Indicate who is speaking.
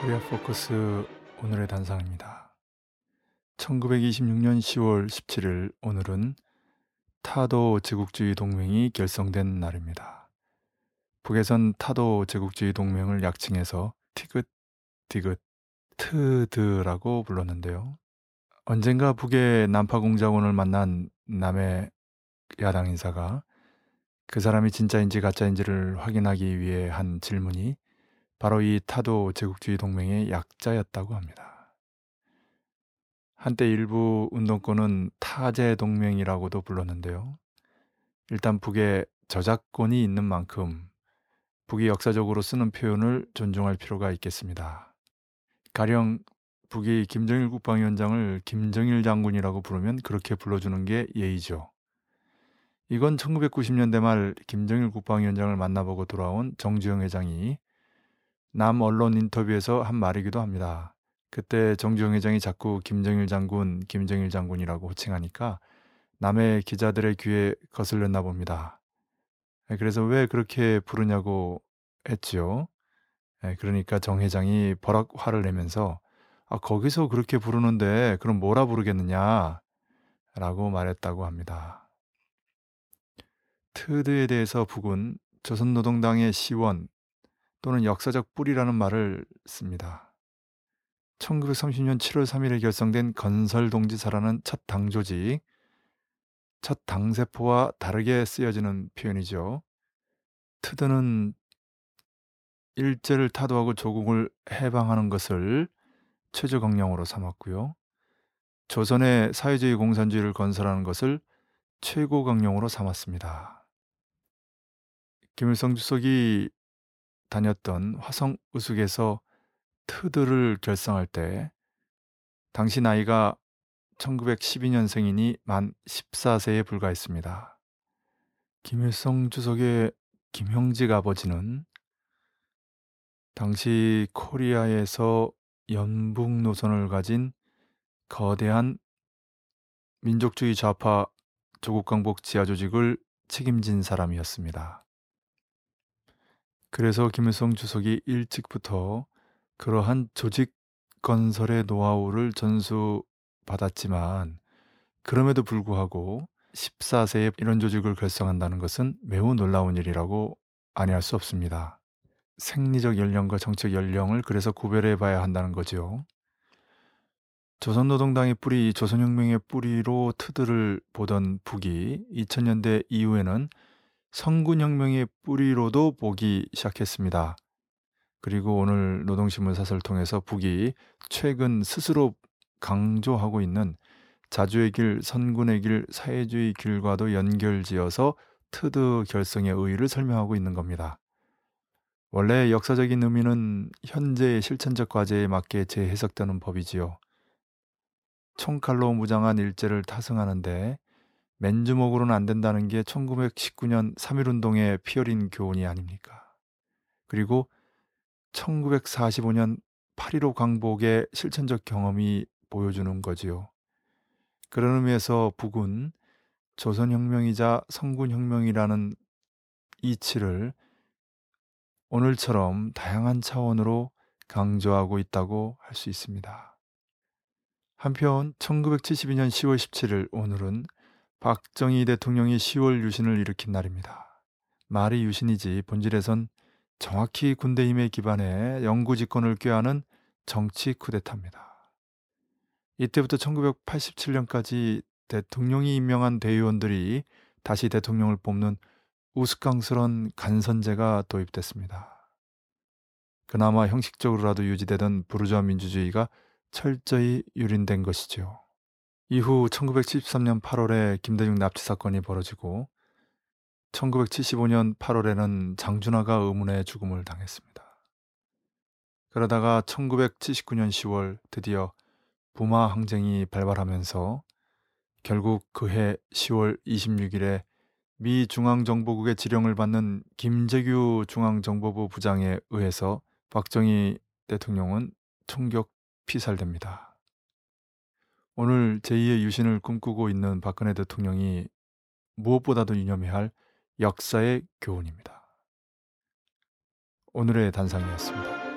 Speaker 1: 코리아 포커스 오늘의 단상입니다. 1926년 10월 17일 오늘은 타도 제국주의 동맹이 결성된 날입니다. 북에선 타도 제국주의 동맹을 약칭해서 티읕, 디귿, 트드라고 불렀는데요. 언젠가 북의 남파공작원을 만난 남의 야당 인사가 그 사람이 진짜인지 가짜인지를 확인하기 위해 한 질문이 바로 이 타도 제국주의 동맹의 약자였다고 합니다. 한때 일부 운동권은 타제 동맹이라고도 불렀는데요. 일단 북에 저작권이 있는 만큼 북이 역사적으로 쓰는 표현을 존중할 필요가 있겠습니다. 가령 북이 김정일 국방위원장을 김정일 장군이라고 부르면 그렇게 불러주는 게 예의죠. 이건 1990년대 말 김정일 국방위원장을 만나보고 돌아온 정주영 회장이 남 언론 인터뷰에서 한 말이기도 합니다. 그때 정주영 회장이 자꾸 김정일 장군, 김정일 장군이라고 호칭하니까 남의 기자들의 귀에 거슬렸나 봅니다. 예, 그래서 왜 그렇게 부르냐고 했지요. 예, 그러니까 정 회장이 버럭 화를 내면서 아, 거기서 그렇게 부르는데 그럼 뭐라 부르겠느냐? 라고 말했다고 합니다. 트드에 대해서 북은 조선노동당의 시원 또는 역사적 뿌리라는 말을 씁니다. 1930년 7월 3일에 결성된 건설동지사라는 첫 당조직, 첫 당세포와 다르게 쓰여지는 표현이죠. 트드는 일제를 타도하고 조국을 해방하는 것을 최저 강령으로 삼았고요. 조선의 사회주의 공산주의를 건설하는 것을 최고 강령으로 삼았습니다. 김일성 주석이 다녔던 화성 우숙에서 트드를 결성할 때 당시 나이가 1912년생이니 만 14세에 불과했습니다. 김일성 주석의 김형직 아버지는 당시 코리아에서 연북 노선을 가진 거대한 민족주의 좌파 조국강복 지하 조직을 책임진 사람이었습니다. 그래서 김일성 주석이 일찍부터 그러한 조직 건설의 노하우를 전수받았지만 그럼에도 불구하고 14세에 이런 조직을 결성한다는 것은 매우 놀라운 일이라고 아니할 수 없습니다. 생리적 연령과 정책 연령을 그래서 구별해 봐야 한다는 거죠. 조선노동당의 뿌리, 조선혁명의 뿌리로 트들을 보던 북이 2000년대 이후에는 성군혁명의 뿌리로도 보기 시작했습니다. 그리고 오늘 노동신문 사설을 통해서 북이 최근 스스로 강조하고 있는 자주의 길, 선군의 길, 사회주의 길과도 연결지어서 트드 결성의 의의를 설명하고 있는 겁니다. 원래 역사적인 의미는 현재의 실천적 과제에 맞게 재해석되는 법이지요. 총칼로 무장한 일제를 타승하는데 맨주먹으로는 안 된다는 게 1919년 3.1운동의 피어린 교훈이 아닙니까? 그리고 1945년 8.15 광복의 실천적 경험이 보여주는 거지요. 그런 의미에서 북은 조선혁명이자 성군혁명이라는 이치를 오늘처럼 다양한 차원으로 강조하고 있다고 할 수 있습니다. 한편 1972년 10월 17일 오늘은 박정희 대통령이 10월 유신을 일으킨 날입니다. 말이 유신이지 본질에선 정확히 군대 힘에 기반해 영구 집권을 꾀하는 정치 쿠데타입니다. 이때부터 1987년까지 대통령이 임명한 대의원들이 다시 대통령을 뽑는 우스꽝스런 간선제가 도입됐습니다. 그나마 형식적으로라도 유지되던 부르주아 민주주의가 철저히 유린된 것이죠. 이후 1973년 8월에 김대중 납치 사건이 벌어지고 1975년 8월에는 장준하가 의문의 죽음을 당했습니다. 그러다가 1979년 10월 드디어 부마 항쟁이 발발하면서 결국 그해 10월 26일에 미 중앙정보국의 지령을 받는 김재규 중앙정보부 부장에 의해서 박정희 대통령은 총격 피살됩니다. 오늘 제2의 유신을 꿈꾸고 있는 박근혜 대통령이 무엇보다도 유념해야 할 역사의 교훈입니다. 오늘의 단상이었습니다.